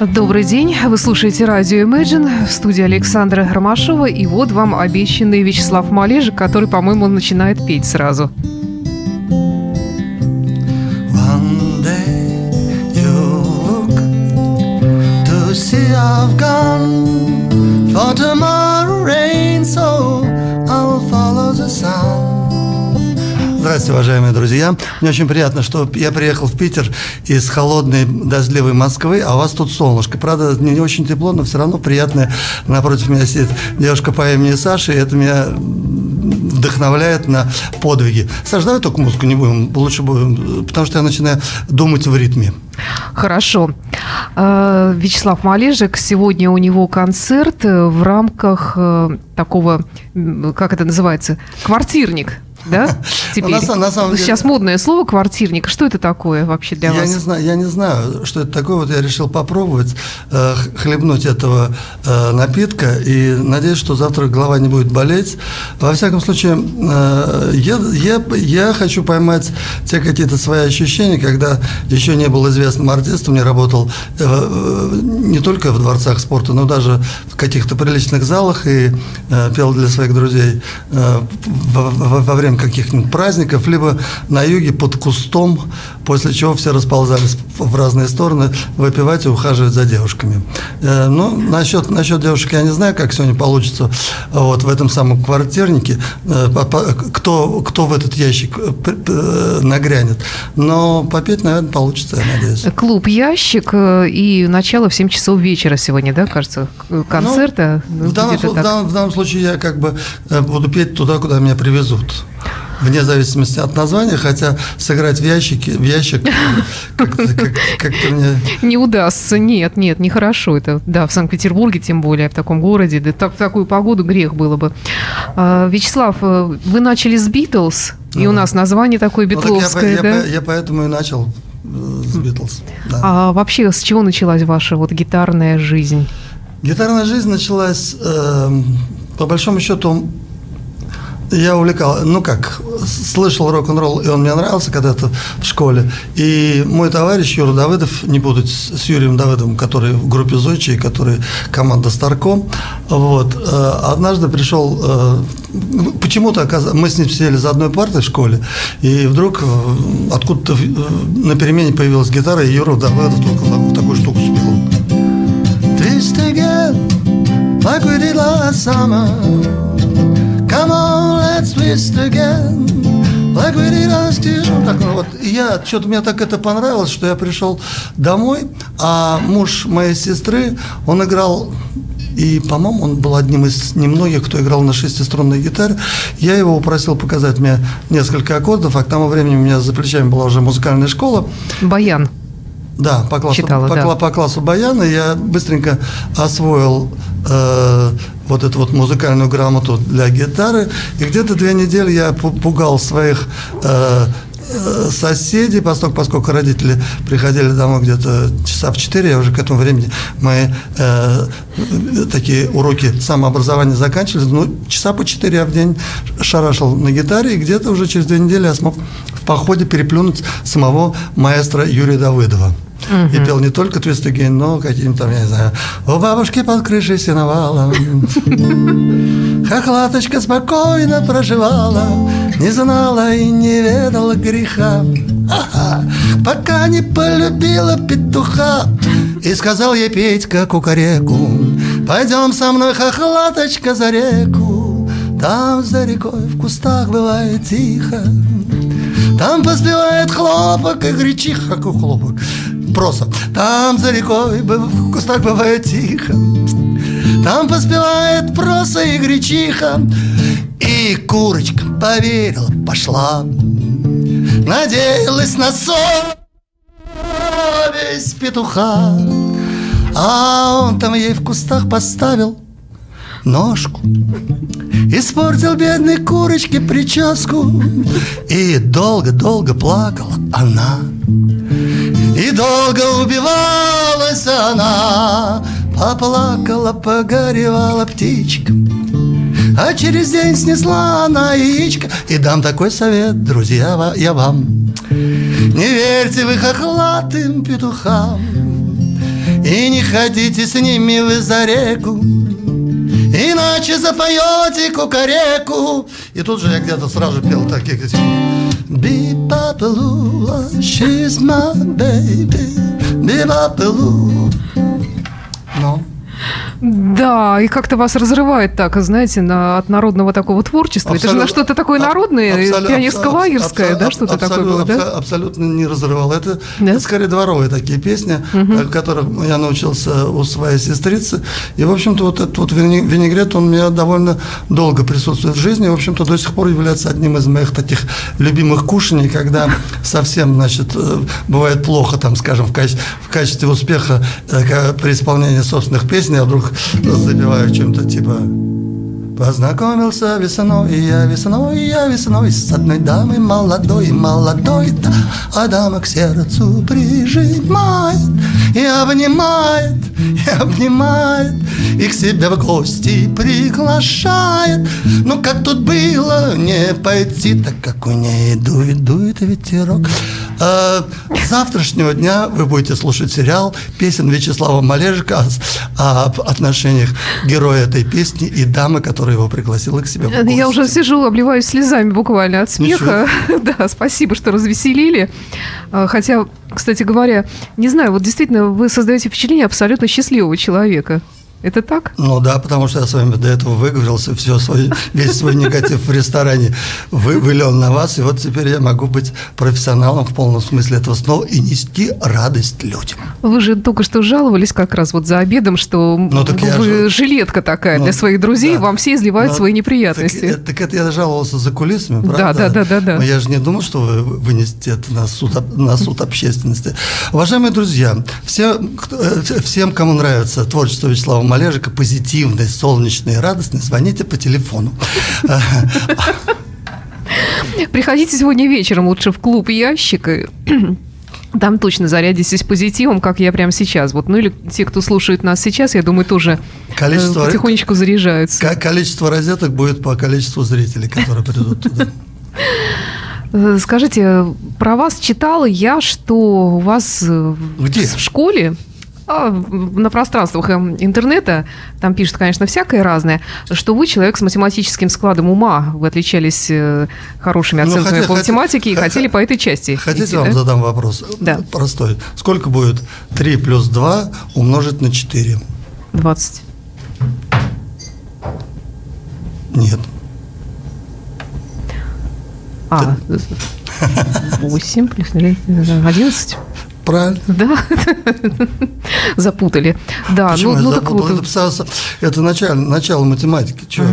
Добрый день. Вы слушаете радио Imagine в студии Александра Ромашова. И вот вам обещанный Вячеслав Малежик, который, по-моему, начинает петь сразу. Здравствуйте, уважаемые друзья. Мне очень приятно, что я приехал в Питер из холодной, дождливой Москвы, а у вас тут солнышко. Правда, не очень тепло, но все равно приятное. Напротив меня сидит девушка по имени Саша, и это меня вдохновляет на подвиги. Саша, давай только музыку не будем, лучше будем, потому что я начинаю думать в ритме. Хорошо. Э, Вячеслав Малежик, сегодня у него концерт э, в рамках э, такого, как это называется, квартирник. Да? Теперь. на на самом деле- Сейчас модное слово квартирник. Что это такое вообще для я вас? Не знаю, я не знаю, что это такое. Вот я решил попробовать э, хлебнуть этого э, напитка и надеюсь, что завтра голова не будет болеть. Во всяком случае, э, я, я, я хочу поймать те какие-то свои ощущения, когда еще не был известным артистом, не работал э, э, не только в дворцах спорта, но даже в каких-то приличных залах и э, пел для своих друзей э, во, во- во время каких-нибудь праздников, либо на юге под кустом, после чего все расползались в разные стороны выпивать и ухаживать за девушками. Э, Ну, насчет, насчет девушек я не знаю, как сегодня получится вот, в этом самом квартирнике, э, кто, кто в этот ящик э, нагрянет. Но попеть, наверное, получится, я надеюсь. Клуб «Ящик» и начало в 7 часов вечера сегодня, да, кажется, концерта. Ну, в, данном, в, данном, в данном случае я как бы буду петь туда, куда меня привезут. Вне зависимости от названия, хотя сыграть в ящике, в ящик как-то как, как-то мне... Не удастся, нет, нет, нехорошо это. Да, в Санкт-Петербурге, тем более, в таком городе, да так, в такую погоду грех было бы. А, Вячеслав, э, вы начали с «Битлз», и у Ну нас название такое Ну, так я по- битловское, я, да? я поэтому и начал э, с Битлз. да. А вообще, с чего началась ваша вот гитарная жизнь? Гитарная жизнь началась, эм, по большому счету, я увлекал, ну как, слышал рок-н-ролл, и он мне нравился когда-то в школе. И мой товарищ Юра Давыдов, не буду с Юрием Давыдовым, который в группе Зодчи, который команда Старко, вот, э, однажды пришел, э, почему-то оказ- мы с ним сидели за одной партой в школе, и вдруг э, откуда-то на перемене появилась гитара, и Юра Давыдов только так- такую штуку спел. Like we did last summer. Twist again, like we did last year. Ну, Так, ну, вот, я, что-то мне так это понравилось, что я пришел домой, а муж моей сестры, он играл и, по-моему, он был одним из немногих, кто играл на шестиструнной гитаре. Я его попросил показать мне несколько аккордов, а к тому времени у меня за плечами была уже музыкальная школа. Баян. Да, по классу, Читала, по, да. по классу баяна я быстренько освоил э, вот эту вот музыкальную грамоту для гитары. И где-то две недели я пу- пугал своих э, э, соседей, поскольку, поскольку родители приходили домой где-то часа в 4, я уже к этому времени мои э, такие уроки самообразования заканчивались. Ну, часа по 4 я в день шарашил на гитаре, и где-то уже через две недели я смог в походе переплюнуть самого маэстро Юрия Давыдова. И пел не только «Twist Again», но какие-нибудь там, я не знаю, «У бабушки под крышей сеновала». Хохлаточка спокойно проживала, Не знала и не ведала греха. Ага. Пока не полюбила петуха, И сказал ей Петька кукареку, Пойдем со мной, хохлаточка, за реку, Там за рекой в кустах бывает тихо, там поспевает хлопок и гречиха, хлопок. Просто. Там за рекой в кустах бывает тихо. Там поспевает проса и гречиха. И курочка поверила, пошла. Надеялась на совесть петуха. А он там ей в кустах поставил ножку. Испортил бедной курочке прическу. И долго-долго плакала она. И долго убивалась она. Поплакала, погоревала птичка. А через день снесла она яичко. И дам такой совет, друзья, я вам. Не верьте вы хохлатым петухам. И не ходите с ними вы за реку Иначе запоете кукареку И тут же я где-то сразу пел такие Бипапелула, she's my baby. Бипапелула Ну, Да, и как-то вас разрывает так, знаете, на, от народного такого творчества. Это же на что-то такое народное, абсолю- пионерско-лагерское, абсо- да, что-то такое было, да? абсо- Абсолютно не разрывал. Это, Да? это скорее дворовые такие песни, э, которых я научился у своей сестрицы. И, в общем-то, вот этот вот винегрет, он у меня довольно долго присутствует в жизни. И, в общем-то, до сих пор является одним из моих таких любимых кушаний, когда совсем, значит, э, бывает плохо, там, скажем, в, каче- в качестве успеха э, при исполнении собственных песен, я вдруг забиваю чем-то типа... Познакомился весной, я весной, я весной. С одной дамой молодой, молодой да, А дама к сердцу прижимает И обнимает, и обнимает И к себе в гости приглашает. Ну как тут было не пойти Так как у ней дует, дует ветерок. А, С завтрашнего дня вы будете слушать сериал Песен Вячеслава Малежика о, отношениях героя этой песни и дамы, которая его пригласила к себе. Я уже сижу, обливаюсь слезами буквально от смеха. Да, спасибо, что развеселили. А, Хотя, кстати говоря, не знаю, вот действительно вы создаете впечатление абсолютно счастливого человека. Это так? Ну да, потому что я с вами до этого выговорился, все свой, весь свой негатив в ресторане вы, вылил на вас, и вот теперь я могу быть профессионалом в полном смысле этого слова и нести радость людям. Вы же только что жаловались как раз вот за обедом, что Ну, так вы же- жилетка такая Ну, для своих друзей, да. вам все изливают Ну, свои Так, неприятности. э, так это я жаловался за кулисами, Да, правда? да, да, да, да. Но я же не думал, что вы вынесете это на суд, на суд общественности. Уважаемые друзья, все, кто- э, всем, кому нравится творчество Вячеслава Малежика, позитивное, солнечное и радостное, звоните по телефону. Приходите сегодня вечером лучше в клуб «Ящик». и Там точно зарядитесь позитивом, как я прямо сейчас. Вот, ну или те, кто слушает нас сейчас, я думаю, тоже э, Количество- потихонечку заряжаются. Ко- Количество розеток будет по количеству зрителей, которые придут туда. Э, Скажите, про вас читала я, что у вас э, Где? в школе а, на пространствах эм, интернета, там пишут, конечно, всякое разное, что вы человек с математическим складом ума, вы отличались э, хорошими Ну, оценками хотя- по хотя- математике и хотели по этой части. Хотите, идти, вам да? задам вопрос? Да. Простой. Сколько будет 3 плюс 2 умножить на 4? 20. Нет. А, 8 плюс 11. Правильно. Да, запутали. Да, Почему ну, ну так вот. Это, начало, начало математики. Чё?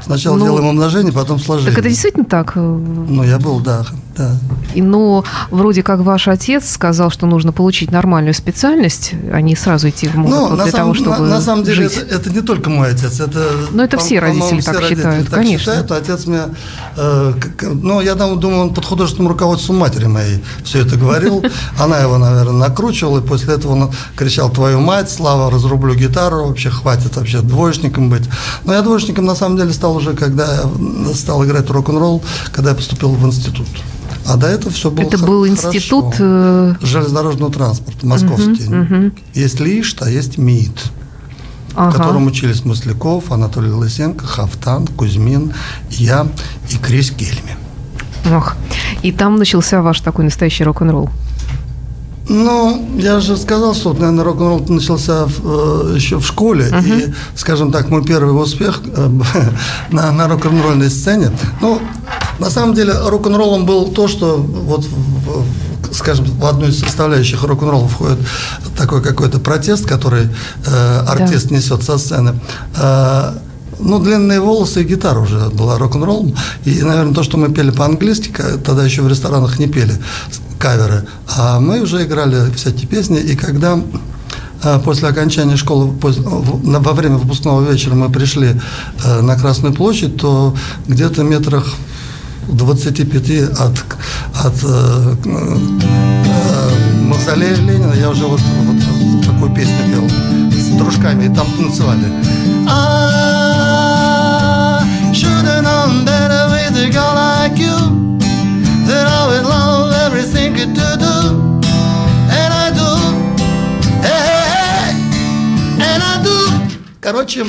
Сначала Ну, делаем умножение, потом сложение. Так это действительно так? Ну, я был, да, да. Но вроде как ваш отец сказал, что нужно получить нормальную специальность, а не сразу идти в МУЗ Ну, для самом, того, чтобы на, на самом деле, жить. это, это не только мой отец, это... Ну, это все родители так все считают, так конечно. считают. Отец меня, э, как- ну, я думаю, он под художественным руководством матери моей все это говорил. Она его, наверное, накручивала, и после этого он кричал, твою мать, Слава, разрублю гитару, вообще хватит вообще двоечником быть. Но я двоечником, на самом деле, стал уже, когда стал играть рок-н-ролл, когда я поступил в институт. А до этого все было Это был хорошо. институт... э, железнодорожного транспорта, московский. Есть ЛИШТ, а есть МИД, в ага. котором учились Масляков, Анатолий Лысенко, Хафтан, Кузьмин, я и Крис Гельми. Ох. И там начался ваш такой настоящий рок-н-ролл. Ну, я же сказал, что, наверное, рок-н-ролл начался в, э, еще в школе. И, скажем так, мой первый успех э, на, на рок-н-ролльной сцене. Ну, на самом деле, рок-н-роллом был то, что вот, в- скажем, в одну из составляющих рок-н-ролла входит такой какой-то протест, который э, артист несет со сцены. Э, ну, длинные волосы и гитара уже была рок-н-роллом. И, наверное, то, что мы пели по-английски, тогда еще в ресторанах не пели каверы, а мы уже играли всякие песни. И когда а, после окончания школы, во время выпускного вечера мы пришли э, на Красную площадь, то где-то метрах 25 от, от э, э, мавзолея Ленина я уже вот, вот такую песню пел с дружками, и там танцевали. music all like you that I would love everything to do and I do hey, hey, hey. and I do короче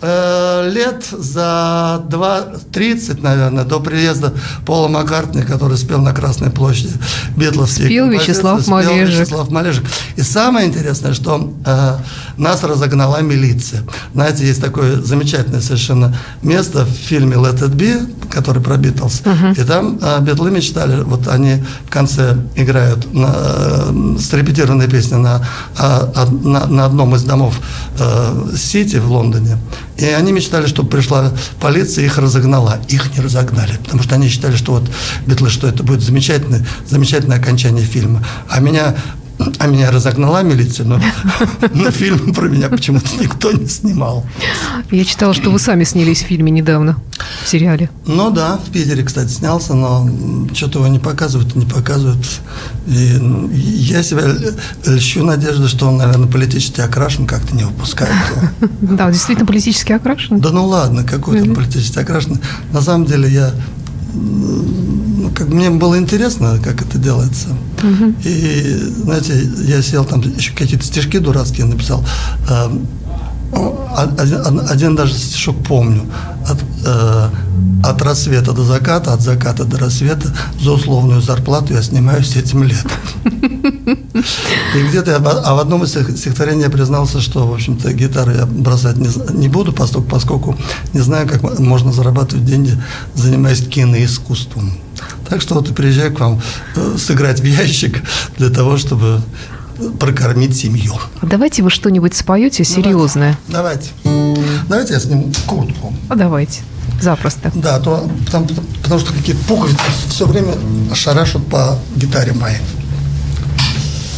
э, лет за 2, 30, наверное, до приезда Пола Маккартни, который спел на Красной площади Битловские Спел Вячеслав спел Малежик. Вячеслав Малежик. И самое интересное, что э, нас разогнала милиция. Знаете, есть такое замечательное совершенно место в фильме «Let it be», который про Битлз. И там э, Битлы мечтали, вот они в конце играют на, э, срепетированные песни на, а, на, на одном из домов э, Сити в Лондоне. И они мечтали, чтобы пришла полиция и их разогнала. Их не разогнали, потому что они считали, что вот Битлы, что это будет замечательное, замечательное окончание фильма. А меня а меня разогнала милиция, но, но фильм про меня почему-то никто не снимал. Я читала, что вы сами снялись в фильме недавно, в сериале. Ну да, в Питере, кстати, снялся, но что-то его не показывают, не показывают. И ну, я себя льщу надежды, что он, наверное, политически окрашен, как-то не выпускает его. Да, действительно политически окрашен. Да ну ладно, какой там политически окрашенный. На самом деле я как мне было интересно, как это делается. И, знаете, я сел там, еще какие-то стишки дурацкие написал. Э, Один, один даже стишок помню. От, э, от рассвета до заката, от заката до рассвета за условную зарплату я снимаю с этим лет. И где-то я, а в одном из стих- стихотворений я признался, что, в общем-то, гитару я бросать не, не буду, поскольку, поскольку не знаю, как мо- можно зарабатывать деньги, занимаясь киноискусством. Так что вот и приезжаю к вам э, сыграть в ящик для того, чтобы прокормить семью. А давайте вы что-нибудь споете серьезное. Давайте. Давайте я сниму куртку. А давайте. Запросто. Да, то, потому, потому что какие пуговицы все время шарашат по гитаре моей.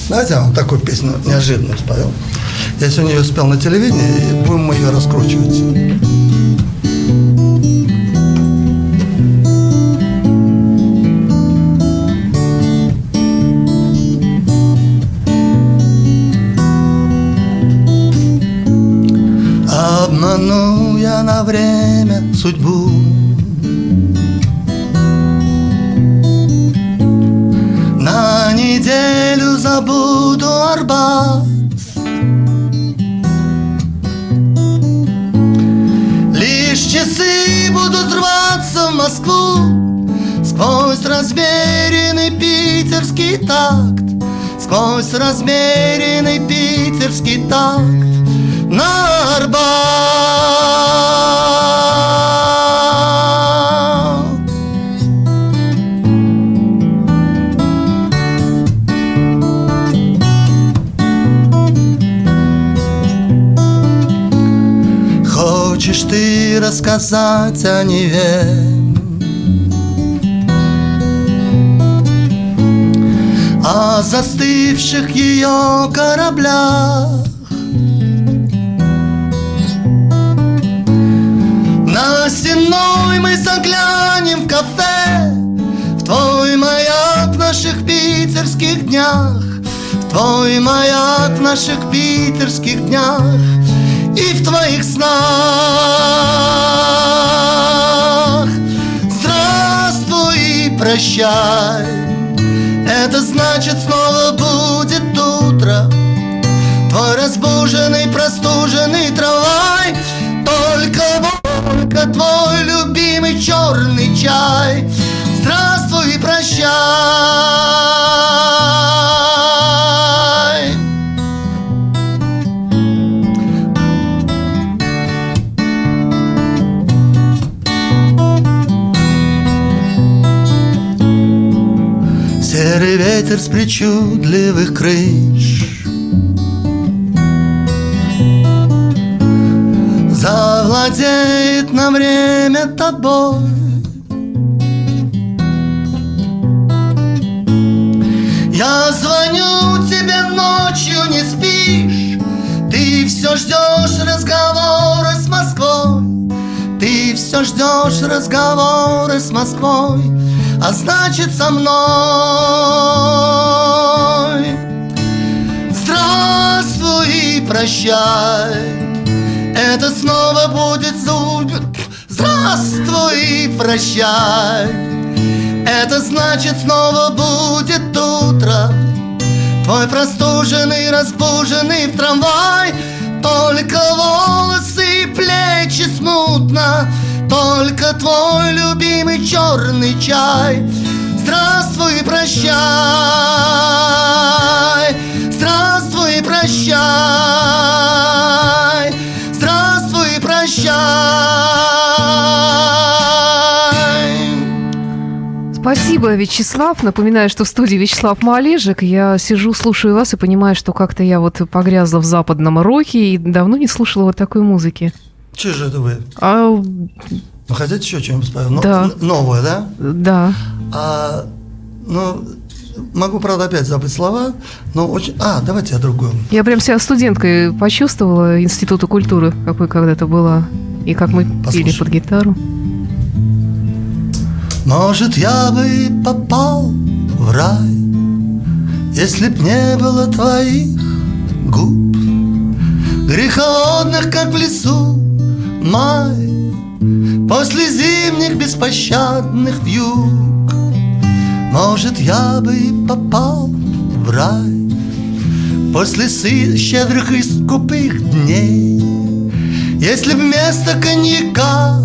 Давайте я вам такую песню неожиданную спою. Я сегодня ее спел на телевидении, и будем мы ее раскручивать. Обману я на время судьбу. На неделю забуду Арбат. Лишь часы будут рваться в Москву. Сквозь размеренный питерский такт. Сквозь размеренный питерский такт На Арбат Хочешь ты рассказать о Неве? О застывших ее кораблях стеной мы заглянем в кафе В твой маяк в наших питерских днях В твой маяк в наших питерских днях И в твоих снах. Здравствуй и прощай. Это значит снова будет утро. Твой разбуженный, простуженный трамвай. Только, только твой любимый черный чай. Здравствуй и прощай. Серый ветер с причудливых крыш Завладеет на время тобой. Я звоню тебе ночью, не спишь. Ты все ждешь разговора с Москвой. Ты все ждешь разговора с Москвой А значит со мной. Здравствуй и прощай Это снова будет зуб Здравствуй и прощай. Это значит снова будет утро. Твой простуженный, разбуженный в трамвай. Только волосы плечи смутно. Только твой любимый черный чай. Здравствуй, прощай. Здравствуй, прощай Спасибо, Вячеслав. Напоминаю, что в студии Вячеслав Малежик. Я сижу, слушаю вас и понимаю, что как-то я вот погрязла в западном роке и давно не слушала вот такой музыки. Че же это вы? А, Ну, хотите еще что-нибудь спою? Но- Да. Новое, да? да. А, ну, могу, правда, опять забыть слова, но очень... А, давайте о другом. Я прям себя студенткой почувствовала Института культуры, какой когда-то была. И как мы пели Послушай. под гитару. Может, я бы и попал в рай, Если б не было твоих губ, Греховодных, как в лесу, май, После зимних беспощадных вьюг. Может, я бы и попал в рай, После сы- щедрых и скупых дней, Если б вместо коньяка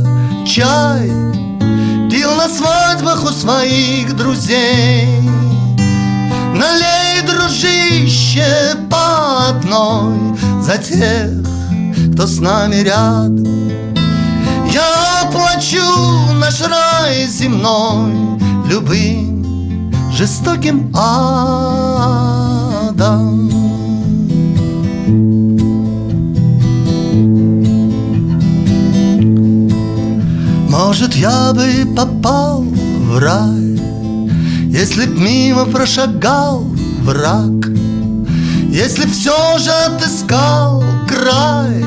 чай на свадьбах у своих друзей. Налей, дружище, по одной За тех, кто с нами рядом. Я оплачу наш рай земной Любым жестоким адом Может, я бы попал в рай, Если б мимо прошагал враг, Если б все же отыскал край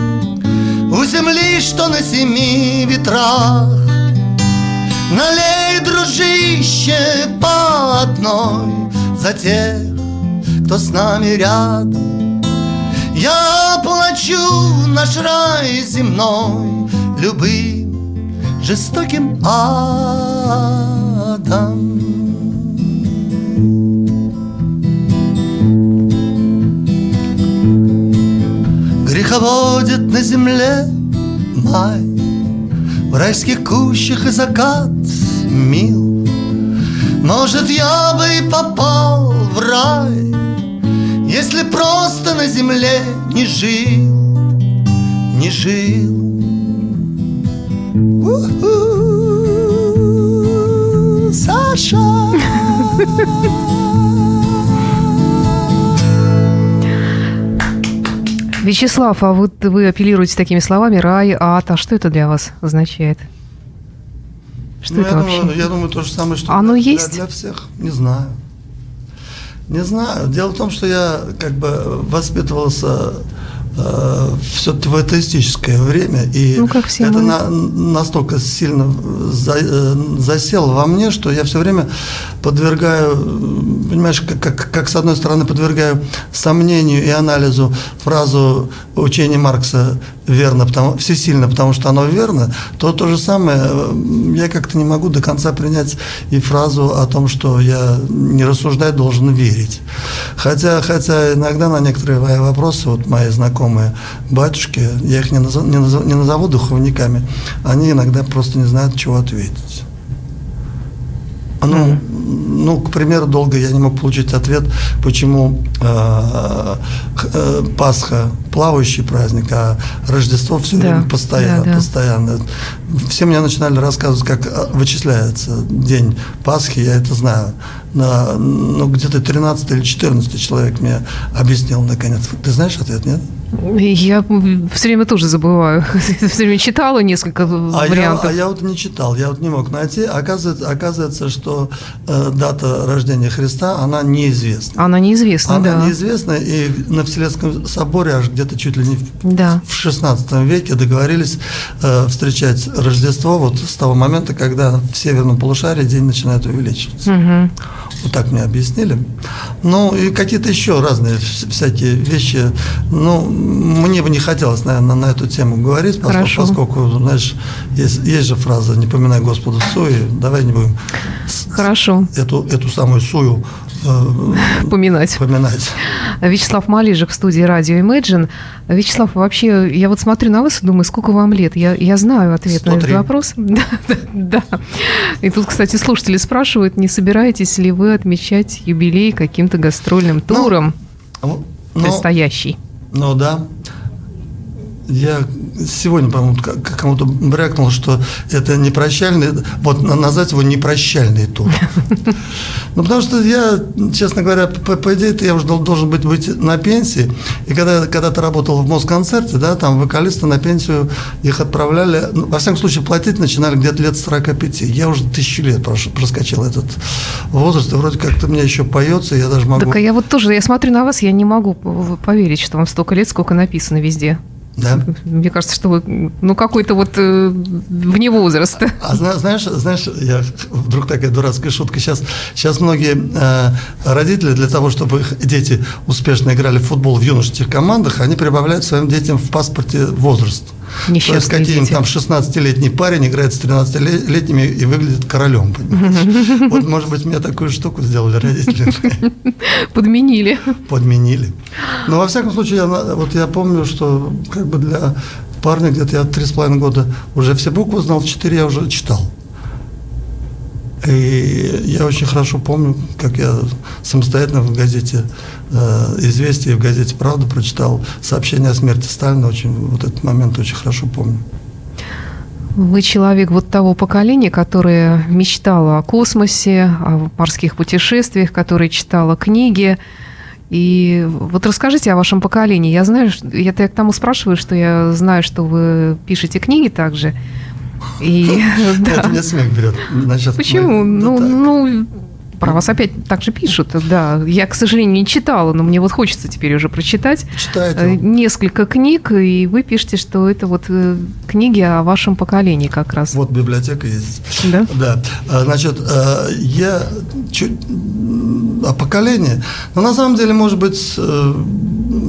У земли, что на семи ветрах. Налей, дружище, по одной За тех, кто с нами рядом. Я плачу наш рай земной Любым жестоким адом. Греховодит на земле май В райских кущах и закат мил Может, я бы и попал в рай Если просто на земле не жил Не жил У-у, Саша Вячеслав, а вот вы апеллируете такими словами рай, ад. А что это для вас означает? Что Ну, это я вообще? Думаю, я думаю, то же самое, что Оно для, для- есть? для всех. Не знаю. Не знаю. Дело в том, что я как бы воспитывался все-таки в атеистическое время, и Ну, как все это мы. на- настолько сильно за- э, засело во мне, что я все время подвергаю, э, понимаешь, как, как, как с одной стороны подвергаю сомнению и анализу фразу учения Маркса верно, потому, всесильно, потому что оно верно, то то же самое э, я как-то не могу до конца принять и фразу о том, что я не рассуждать должен верить. Хотя, хотя иногда на некоторые вопросы, вот мои знакомые батюшки, я их не назову, не назову духовниками, они иногда просто не знают, чего ответить. Ну, ну, к примеру, долго я не мог получить ответ, почему э, э, Пасха плавающий праздник, а Рождество все Да, время постоянно, да, да. постоянно. Все мне начинали рассказывать, как э, вычисляется день Пасхи, я это знаю. На, ну, где-то 13 или 14 человек мне объяснил наконец. Ты знаешь ответ, нет? Я все время тоже забываю. Все время читала несколько А я, вариантов. а я вот не читал, я вот не мог найти. Оказывается, оказывается что э, дата рождения Христа, она неизвестна. Она неизвестна, Она да. неизвестна, и на Вселенском соборе аж где-то чуть ли не в Да. в 16 веке договорились э, встречать Рождество вот с того момента, когда в северном полушарии день начинает увеличиваться. Мгм. Вот так мне объяснили. Ну, и какие-то еще разные вс- всякие вещи. Ну, мне бы не хотелось, наверное, на эту тему говорить, поскольку, поскольку, знаешь, есть, есть же фраза «не поминай Господа в суе», давай не будем Хорошо. Эту, эту самую сую поминать. поминать. Вячеслав Малижик в студии радио Imagine. Вячеслав, вообще, я вот смотрю на вас и думаю, сколько вам лет? Я, я знаю ответ 103. на этот вопрос. Да, да, да. И тут, кстати, слушатели спрашивают, не собираетесь ли вы отмечать юбилей каким-то гастрольным ну, туром ну, предстоящий? Ну да. Я сегодня, по-моему, кому-то брякнул, что это непрощальный, вот назвать его непрощальный тур. Ну, потому что я, честно говоря, по, по идее, я уже должен быть, быть на пенсии. И когда, когда ты работал в Москонцерте, да, там вокалисты на пенсию их отправляли, ну, во всяком случае, платить начинали где-то лет 45. Я уже тысячу лет проскочил этот возраст, и вроде как-то мне еще поется, я даже могу... Так а я вот тоже, я смотрю на вас, я не могу поверить, что вам столько лет, сколько написано везде. Да. Мне кажется, что вы, ну, какой-то вот э, вне возраста. А, а знаешь, знаешь, я вдруг такая дурацкая шутка. Сейчас, сейчас многие э, родители для того, чтобы их дети успешно играли в футбол в юношеских командах, они прибавляют своим детям в паспорте возраст. Несчастные То есть какие-нибудь там 16-летний парень играет с 13-летними и выглядит королем. Вот, может быть, мне такую штуку сделали родители. Подменили. Подменили. Но, во всяком случае, я, вот я помню, что как бы для парня где-то я три с половиной года уже все буквы знал, четыре я уже читал. И я очень хорошо помню, как я самостоятельно в газете э, «Известия» и в газете «Правда» прочитал сообщение о смерти Сталина. Очень, вот этот момент очень хорошо помню. Вы человек вот того поколения, которое мечтало о космосе, о морских путешествиях, которое читало книги. И вот расскажите о вашем поколении. Я знаю, я, я к тому спрашиваю, что я знаю, что вы пишете книги также. И, да. Это меня смех берет. Значит, Почему? Мы, ну, ну, про вас опять так же пишут, да. Я, к сожалению, не читала, но мне вот хочется теперь уже прочитать Читайте. Э, несколько книг, и вы пишете, что это вот э, книги о вашем поколении как раз. Вот библиотека есть. Да? Да. А, значит, э, я чуть о поколении, но на самом деле, может быть,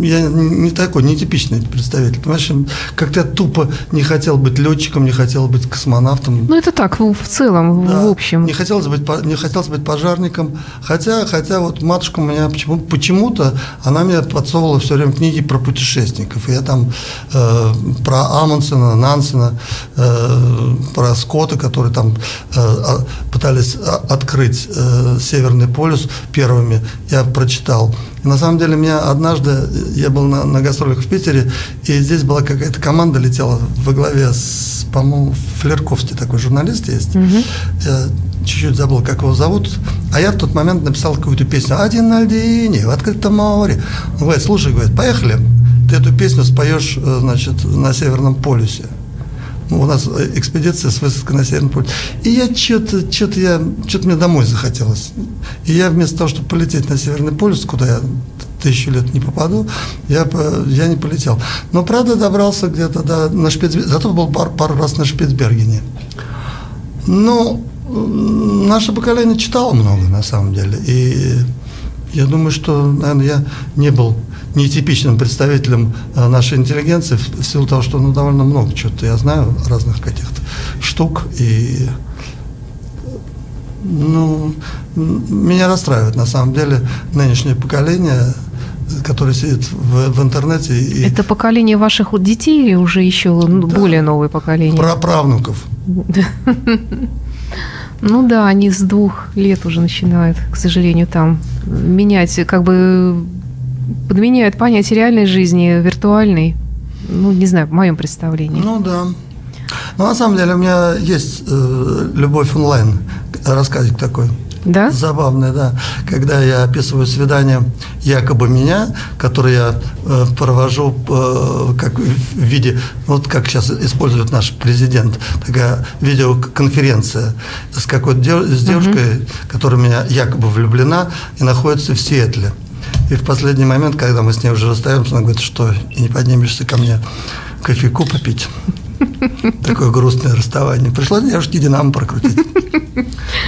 я не такой, не типичный представитель. Понимаешь, как-то я тупо не хотел быть летчиком, не хотел быть космонавтом. Ну, это так, в целом, да. в общем. Не хотелось быть, не хотелось быть пожарником. Хотя, хотя вот матушка у меня почему, почему-то, она мне подсовывала все время книги про путешественников. И я там э, про Амундсена, Нансена, э, про Скотта, которые там э, пытались открыть э, Северный полюс первыми, я прочитал. И на самом деле меня однажды, я был на, на гастролях в Питере, и здесь была какая-то команда летела во главе с, по-моему, Флерковский такой журналист есть. Угу. Я чуть-чуть забыл, как его зовут. А я в тот момент написал какую-то песню «Один на льдине, в открытом море». Он говорит, слушай, говорит, поехали, ты эту песню споешь, э, значит, на Северном полюсе у нас э, экспедиция с высадкой на Северный полюс. И я что-то, что-то я, что-то мне домой захотелось. И я вместо того, чтобы полететь на Северный полюс, куда я тысячу лет не попаду, я, я не полетел. Но, правда, добрался где-то до, на Шпицбергене, зато был пар, пару раз на Шпицбергене. Ну, наше поколение читало много, на самом деле. И я думаю, что, наверное, я не был нетипичным представителем э, нашей интеллигенции в силу того, что ну, довольно много чего-то я знаю, разных каких-то штук. И ну, меня расстраивает на самом деле нынешнее поколение, которое сидит в, в интернете. И... Это поколение ваших детей или уже еще да, более новое поколение? Про правнуков. Ну да, они с двух лет уже начинают, к сожалению, там менять, как бы подменяют понятие реальной жизни виртуальной. Ну, не знаю, в моем представлении. Ну да. Но на самом деле у меня есть э, любовь онлайн, рассказик такой. Да? Забавное, да. Когда я описываю свидание якобы меня, которое я э, провожу э, как в виде, вот как сейчас использует наш президент, такая видеоконференция с какой-то дев, с девушкой, угу. которая меня якобы влюблена и находится в Сиэтле. И в последний момент, когда мы с ней уже расстаемся, она говорит, что и не поднимешься ко мне кофейку попить. Такое грустное расставание. Пришлось девушке Динамо прокрутить.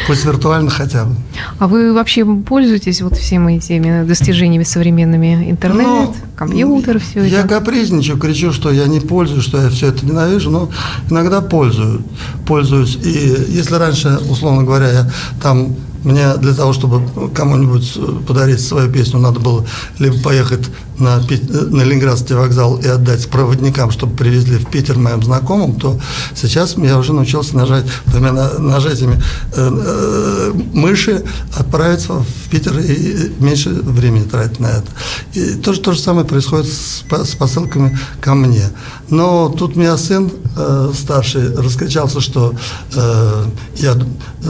Пусть виртуально хотя бы. А вы вообще пользуетесь вот всеми этими достижениями современными? Интернет, Ну, компьютер, все Я это? капризничаю, кричу, что я не пользуюсь, что я все это ненавижу, но иногда пользую, пользуюсь. И если раньше, условно говоря, я там мне для того, чтобы кому-нибудь подарить свою песню, надо было либо поехать на, Пит- на Ленинградский вокзал и отдать проводникам, чтобы привезли в Питер моим знакомым, то сейчас я уже научился нажать двумя на- нажатиями э, э, мыши, отправиться в Питер и меньше времени тратить на это. И то, то же самое происходит с, с посылками ко мне. Но тут меня сын э, старший раскричался, что э, я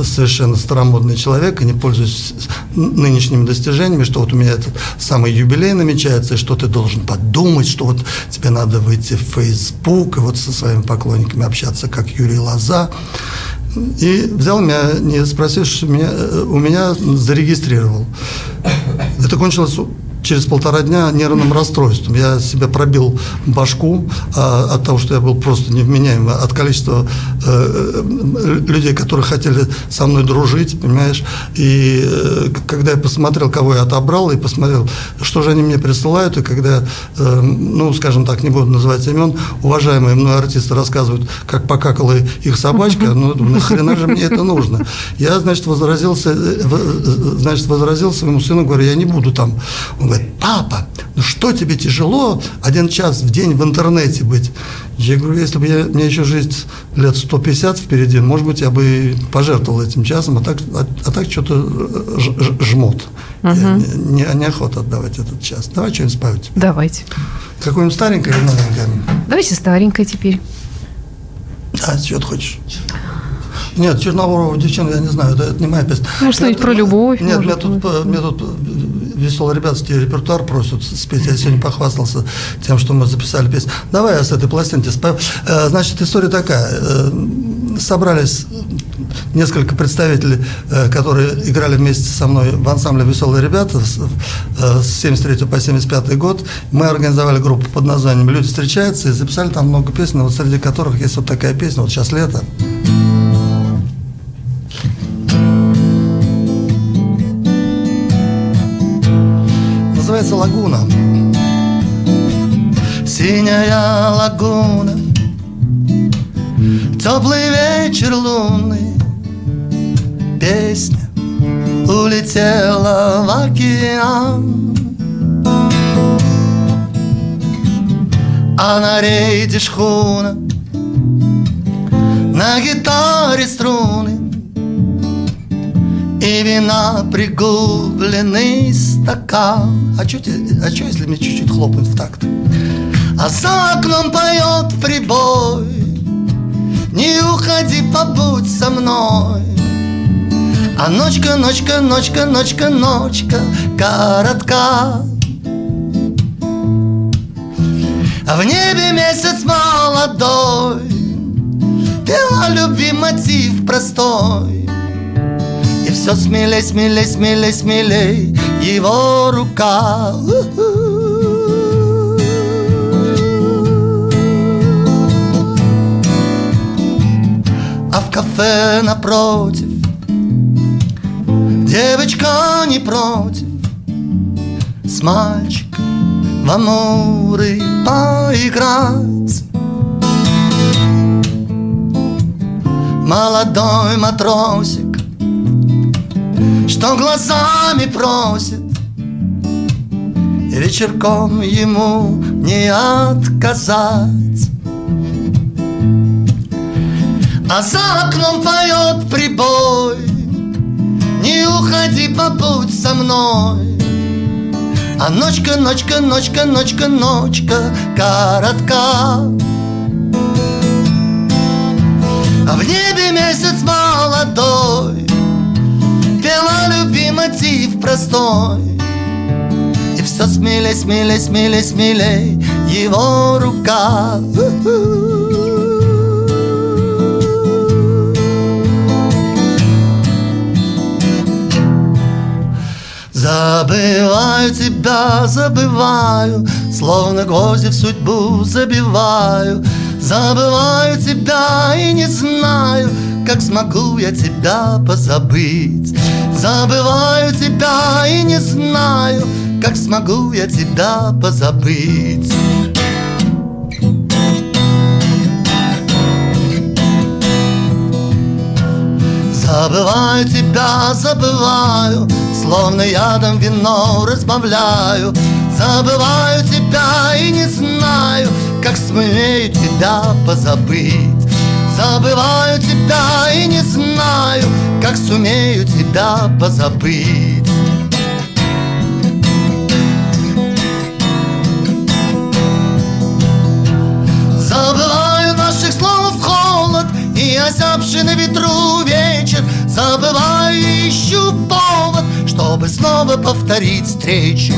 совершенно старомодный человек и не пользуюсь нынешними достижениями, что вот у меня этот самый юбилей намечается, и что ты должен подумать, что вот тебе надо выйти в Facebook и вот со своими поклонниками общаться, как Юрий Лоза. И взял меня, не спросив, что меня, э, у меня зарегистрировал. Это кончилось через полтора дня нервным расстройством. Я себе пробил башку а, от того, что я был просто невменяем, от количества э, э, людей, которые хотели со мной дружить, понимаешь. И э, когда я посмотрел, кого я отобрал, и посмотрел, что же они мне присылают, и когда, э, ну, скажем так, не буду называть имен, уважаемые мной артисты рассказывают, как покакала их собачка, ну, нахрена же мне это нужно? Я, значит, возразился, э, э, значит, возразил своему сыну, говорю, я не буду там. Он говорит, папа, ну что тебе тяжело один час в день в интернете быть? Я говорю, если бы я, меня еще жизнь лет 150 впереди, может быть, я бы и пожертвовал этим часом, а так, а, а так что-то ж- ж- жмут. Я не, не- неохота отдавать этот час. Давай что-нибудь спать. Давайте. Какое-нибудь старенькое или новенькое? Давайте старенькое теперь. А, что ты хочешь? Нет, Чернобурова девчонка, я не знаю, это, это не моя песня. Ну, что-нибудь про любовь, Нет, меня тут, быть. э, тут веселый ребятский репертуар просят спеть. Я сегодня похвастался тем, что мы записали песню. Давай я с этой пластинки спою. Э, Значит, история такая. Э, Собрались несколько представителей, э, которые играли вместе со мной в ансамбле «Веселые ребята» с 73 по 75 год. Мы организовали группу под названием «Люди встречаются» и записали там много песен, вот среди которых есть вот такая песня, вот сейчас лето. Называется «Лагуна». Синяя лагуна, теплый вечер лунный, песня улетела в океан. А на рейде шхуна, на гитаре струны, и вина пригубленный стакан. А что а чё, если мне чуть-чуть хлопнуть в такт? А за окном поет прибой. Не уходи, побудь со мной. А ночка, ночка, ночка, ночка, ночка Коротка. А в небе месяц молодой. Пела любви мотив простой Все смелей, смелей, смелей, смелей. Его рука. А в кафе напротив Девочка не против. С мальчиком в амуры поиграть. Молодой матросик Что глазами просит. И вечерком ему не отказать. А за окном поет прибой. Не уходи, побудь со мной. А ночка, ночка, ночка, ночка, ночка Коротка. А в небе месяц молодой Пела любви мотив простой. И все смелей, смелей, смелей, смелей Его рука. Забываю тебя, забываю Словно гвозди в судьбу забиваю. Забываю тебя и не знаю, как смогу я тебя позабыть. Забываю тебя и не знаю, как смогу я тебя позабыть. Забываю тебя, забываю Словно ядом вино разбавляю Забываю тебя и не знаю Как смею тебя позабыть Забываю тебя и не знаю Как сумею тебя позабыть. Забываю наших слов холод И озябший на ветру вечер. Забываю и ищу повод Чтобы снова повторить встречу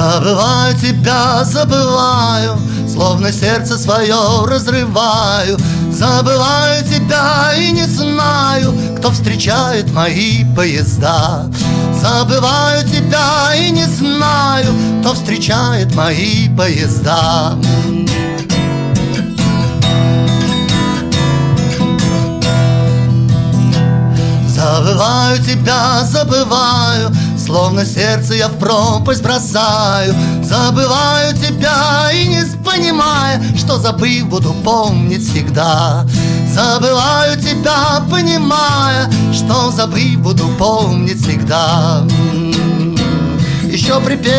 Забываю тебя, забываю Словно сердце свое разрываю. Забываю тебя и не знаю Кто встречает мои поезда. Забываю тебя и не знаю Кто встречает мои поезда. Забываю тебя, забываю Словно сердце я в пропасть бросаю. Забываю тебя и не понимая Что забыв буду помнить всегда. Забываю тебя, понимая Что забыв буду помнить всегда. Еще припев.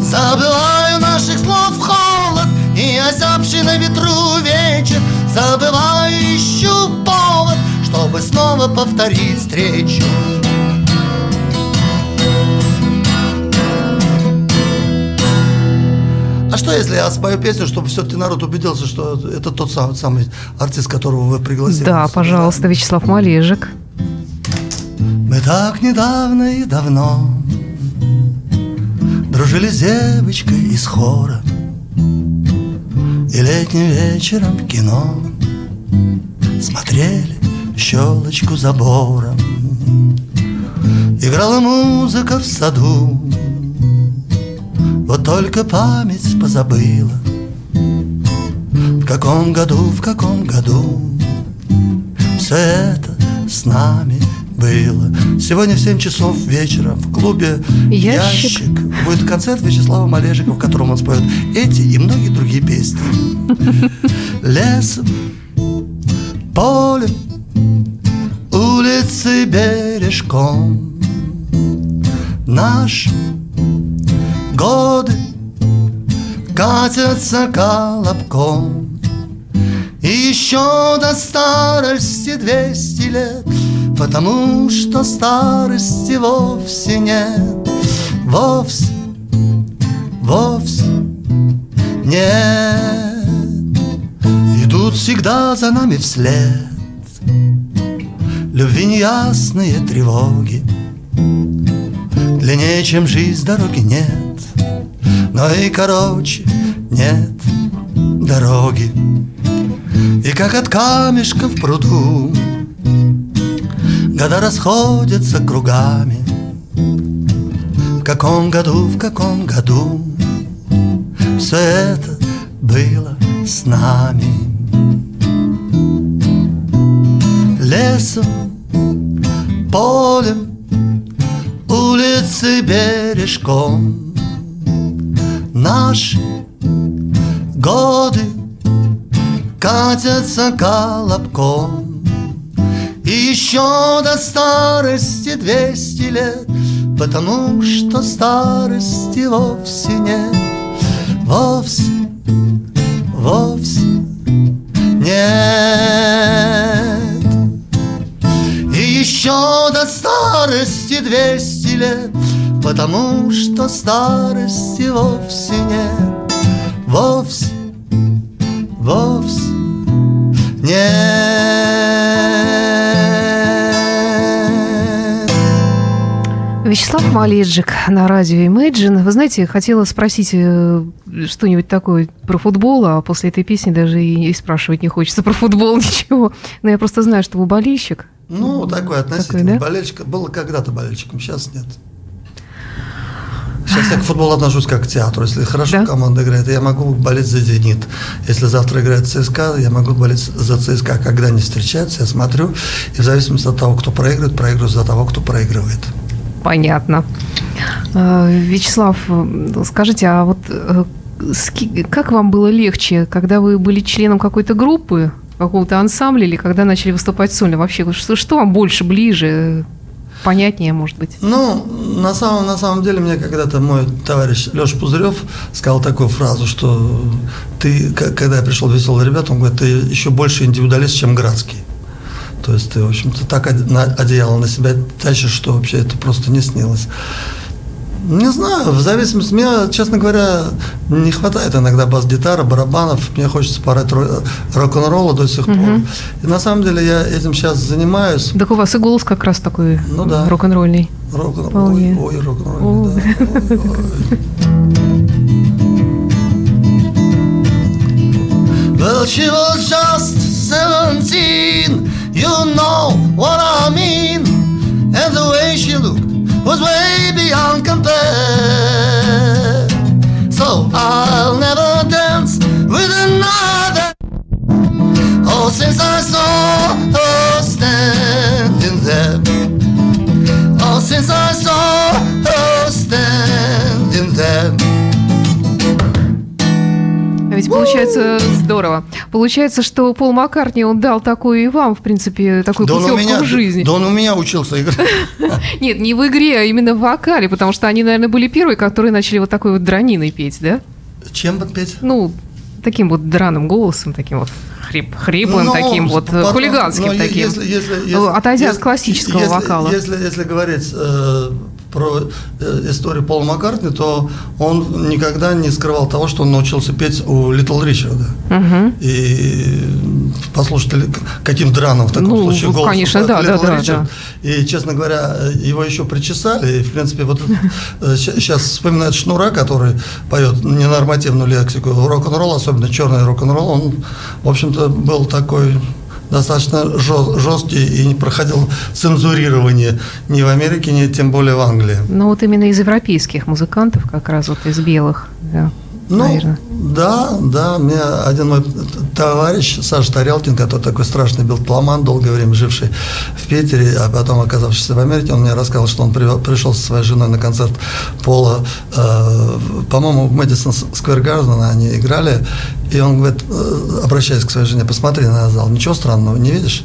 Забываю наших слов холод И озябший на ветру вечер. Забываю, Чтобы снова повторить встречу А что, если я спою песню, чтобы все-таки народ убедился, что это тот самый, самый артист, которого вы пригласили? Да, пожалуйста, Вячеслав Малежик. Мы так недавно и давно Дружили с девочкой из хора И летним вечером в кино Смотрели щелочку забором Играла музыка в саду Вот только память позабыла В каком году, в каком году Все это с нами было. Сегодня в 7 часов вечера в клубе Ящик. «Ящик» будет концерт Вячеслава Малежика, в котором он споет эти и многие другие песни. Лесом, полем, улицы бережком. Наш годы катятся колобком. И еще до старости двести лет Потому что старости вовсе нет. Вовсе, вовсе нет. Идут всегда за нами вслед Любви неясные тревоги. Длиннее, чем жизнь, дороги нет. Но и короче нет дороги. И как от камешка в пруду Года расходятся кругами. В каком году, в каком году Все это было с нами? Лесом, полем, улицы бережком. Наши годы катятся колобком. И еще до старости двести лет Потому что старости вовсе нет. Вовсе, вовсе нет еще до старости двести лет Потому что старости вовсе нет Вовсе, вовсе нет Вячеслав Маледжик на радио Imagine. Вы знаете, хотела спросить, э, что-нибудь такое про футбол, а после этой песни даже и, и спрашивать не хочется про футбол ничего. Но я просто знаю, что вы болельщик. Ну, такой относительно. Такой, да? Болельщик. Было когда-то болельщиком, сейчас нет. Сейчас я к футболу отношусь как к театру. Если хорошо да? команда играет, я могу болеть за «Зенит». Если завтра играет ЦСКА, я могу болеть за ЦСКА. Когда они встречаются, я смотрю, и в зависимости от того, кто проигрывает, проигрываю за того, кто проигрывает. Понятно. А, Вячеслав, скажите, а вот э, как вам было легче, когда вы были членом какой-то группы, какого-то ансамбля, или когда начали выступать сольно? Вообще, что, что вам больше, ближе? понятнее, может быть? Ну, на самом, на самом деле, мне когда-то мой товарищ Леша Пузырев сказал такую фразу, что ты, когда я пришел в «Веселые ребята», он говорит, ты еще больше индивидуалист, чем Градский. То есть ты, в общем-то, так одеяло на себя тащишь, что вообще это просто не снилось. Не знаю, в зависимости, мне, честно говоря, не хватает иногда бас-гитары, барабанов, мне хочется порать рок-н-ролла до сих пор. И на самом деле я этим сейчас занимаюсь. Так у вас и голос как раз такой ну, да. рок-н-ролльный. Рок-н-ролльный, ой, ой рок-н-ролльный, да. Well, she was just seventeen, you know what I mean, and the way she looked was way beyond compare. So I'll never dance with another. Oh, since I saw her standing there. Oh, since I saw ведь получается здорово. Получается, что Пол Маккартни, он дал такую и вам, в принципе, такую да путевку меня, в жизни. Да он у меня учился играть. Нет, не в игре, а именно в вокале, потому что они, наверное, были первые, которые начали вот такой вот драниной петь, да? Чем петь? Ну, таким вот драным голосом, таким вот хрип, хриплым ну, таким вот, потом, хулиганским ну, таким. Если, если, если, Отойдя если, от классического если, вокала. Если, если говорить э, про э, историю Пола Маккартни, то он никогда не скрывал того, что он научился петь у Литл Ричарда. Угу. И послушайте, каким драным в таком ну, случае голос. Конечно, да, да, да, да. И, честно говоря, его еще причесали. И, в принципе, вот сейчас э, вспоминает Шнура, который поет ненормативную лексику рок-н-ролл, особенно черный рок-н-ролл. Он, в общем-то, был такой достаточно жесткий и не проходил цензурирование ни в Америке, ни тем более в Англии. Ну вот именно из европейских музыкантов, как раз вот из белых, да. Ну, наверное. да, да, мне один мой товарищ, Саша Тарелкин, который такой страшный белтломан, долгое время живший в Питере, а потом оказавшийся в Америке, он мне рассказал, что он пришел со своей женой на концерт Пола, э, по-моему, в Мэдисон Сквер Гарден они играли, и он говорит, э, обращаясь к своей жене, посмотри на зал, ничего странного не видишь?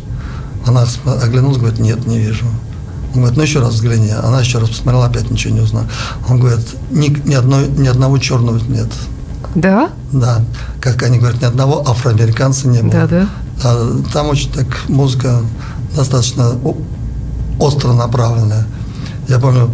Она оглянулась, говорит, нет, не вижу. Он говорит, ну еще раз взгляни. Она еще раз посмотрела, опять ничего не узнала. Он говорит, ни, ни, одной, ни одного черного нет. Да? Да. Как они говорят, ни одного афроамериканца не было. Да, да. А, там очень так музыка достаточно остро направленная. Я помню,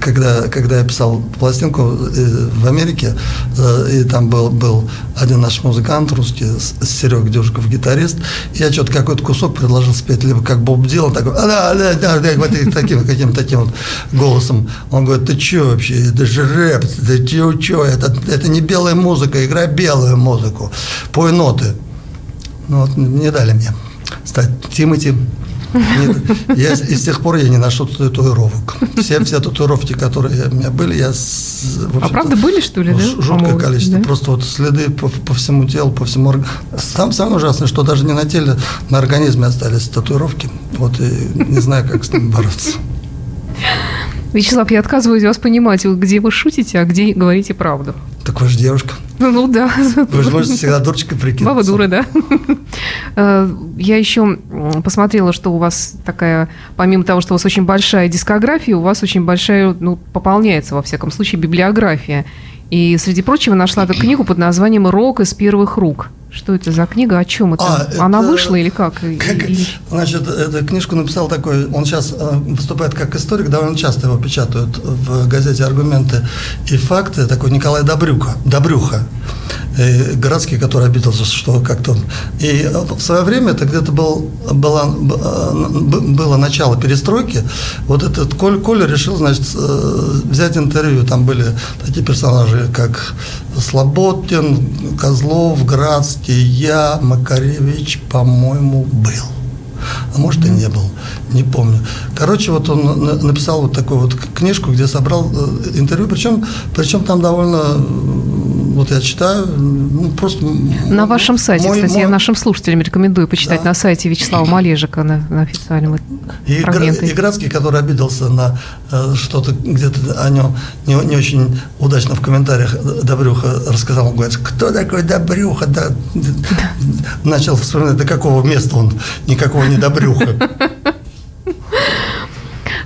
когда, когда я писал пластинку э, в Америке, э, и там был, был один наш музыкант русский, Серега Дюжиков, гитарист, я что-то какой-то кусок предложил спеть, либо как Боб Дилан, такой, а, да, да, да, таким, каким таким вот голосом. Он говорит, ты что вообще, это же рэп, ты что, это, это не белая музыка, играй белую музыку, пой ноты. Ну вот не дали мне стать Тимати нет, я, и с тех пор я не ношу татуировок. Все, все татуировки, которые у меня были, я... А правда были, что ли, да? Жуткое количество. Да? Просто вот следы по, по всему телу, по всему... Сам, самое ужасное, что даже не на теле, на организме остались татуировки. Вот и не знаю, как с ними бороться. Вячеслав, я отказываюсь вас понимать, где вы шутите, а где говорите правду. Так вы же девушка. Ну, ну да. Вы же можете всегда дурочкой прикинуться. Баба дура, да. Э, я еще посмотрела, что у вас такая, помимо того, что у вас очень большая дискография, у вас очень большая, ну, пополняется, во всяком случае, библиография. И, среди прочего, нашла эту книгу под названием «Рок из первых рук». Что это за книга? О чем это? А, Она это, вышла или как? как? Значит, эту книжку написал такой, он сейчас э, выступает как историк, довольно часто его печатают в газете «Аргументы и факты», такой Николай Добрюха. Добрюха. и Градский, который обиделся, что как-то... И в свое время, это где-то был, было, было начало перестройки, вот этот Коль, Коля решил, значит, э, взять интервью. Там были такие персонажи, как Слободкин, Козлов, Градский, я, Макаревич, по-моему, был а может и не был, не помню. Короче, вот он написал вот такую вот книжку, где собрал э, интервью, причем, причем там довольно вот я читаю, ну, просто... На вашем сайте, мой, кстати, мой... я нашим слушателям рекомендую почитать да. на сайте Вячеслава Малежика на, на официальном и, фрагменте. И Градский, который обиделся на э, что-то где-то о нем не, не очень удачно в комментариях Добрюха рассказал, он говорит, кто такой Добрюха? Да, начал вспоминать, до какого места он, никакого не Добрюха.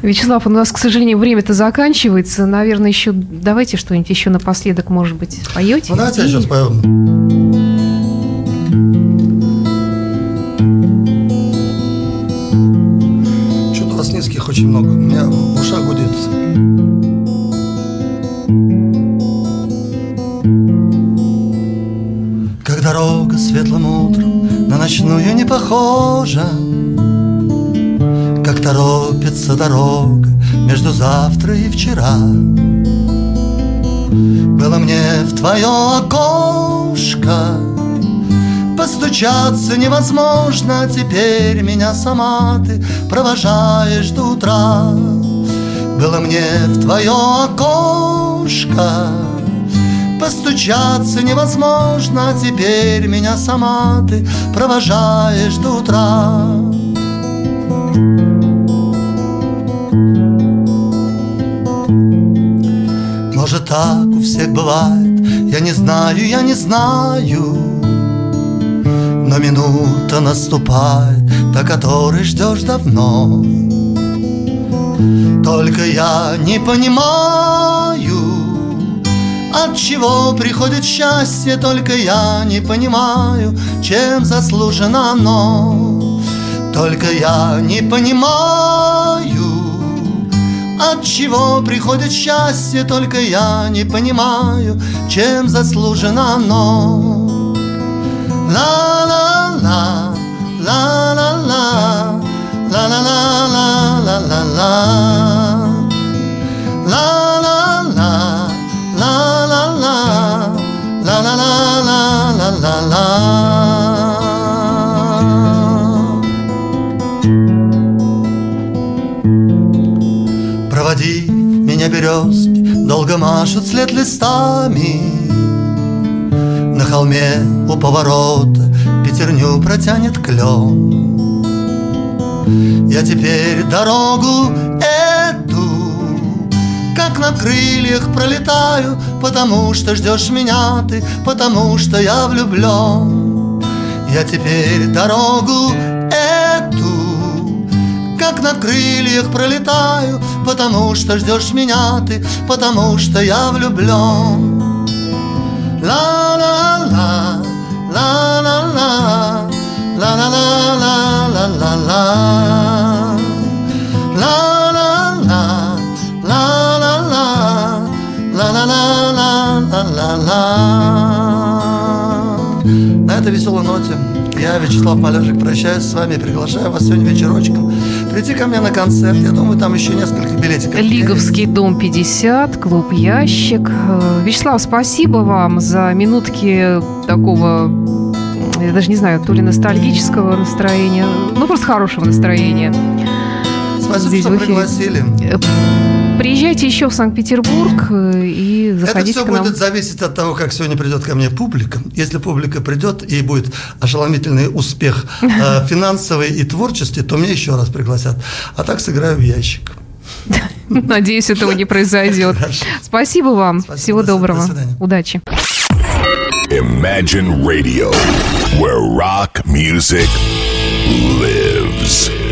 Вячеслав, у нас, к сожалению, время-то заканчивается. Наверное, еще давайте что-нибудь еще напоследок, может быть, поете? Ну, давайте я сейчас пою. Что-то у вас низких очень много. У меня в ушах гудит. Как дорога светлым утром на ночную не похожа, как торопится дорога между завтра и вчера. Было мне в твое окошко Постучаться невозможно, теперь меня сама ты провожаешь до утра. Было мне в твое окошко Постучаться невозможно, теперь меня сама ты провожаешь до утра. Может так у всех бывает? Я не знаю, я не знаю. Но минута наступает До которой ждешь давно. Только я не понимаю от чего приходит счастье, только я не понимаю, чем заслужено оно. Только я не понимаю, от чего приходит счастье, только я не понимаю, чем заслужено оно. Ла-ла-ла, ла-ла-ла, ла-ла-ла-ла-ла-ла. Березки Долго машут след листами. На холме у поворота Пятерню протянет клен Я теперь дорогу эту Как на крыльях пролетаю Потому что ждешь меня ты Потому что я влюблен Я теперь дорогу как на крыльях пролетаю, Потому что ждешь меня ты, потому что я влюблен. Ла-ла-ла, ла-ла-ла, ла-ла-ла-ла-ла-ла-ла. Ла-ла-ла, ла-ла-ла, ла-ла-ла-ла-ла-ла. На этой веселой ноте я, Вячеслав Малежик, прощаюсь с вами, приглашаю вас сегодня вечерочком прийти ко мне на концерт. Я думаю, там еще несколько билетиков. Лиговский дом 50, клуб Ящик. Э, Вячеслав, спасибо вам за минутки такого я даже не знаю, то ли ностальгического настроения, ну просто хорошего настроения. Спасибо, Здесь что пригласили. Э, Приезжайте еще в Санкт-Петербург э, и заходите Это все будет зависеть от того, как сегодня придет ко мне публика. Если публика придет и будет ошеломительный успех э, финансовый и творческий, то меня еще раз пригласят. А так сыграю в ящик. Надеюсь, этого не произойдет. Спасибо вам. Спасибо, Всего доброго. Удачи. Imagine Radio, where rock music lives.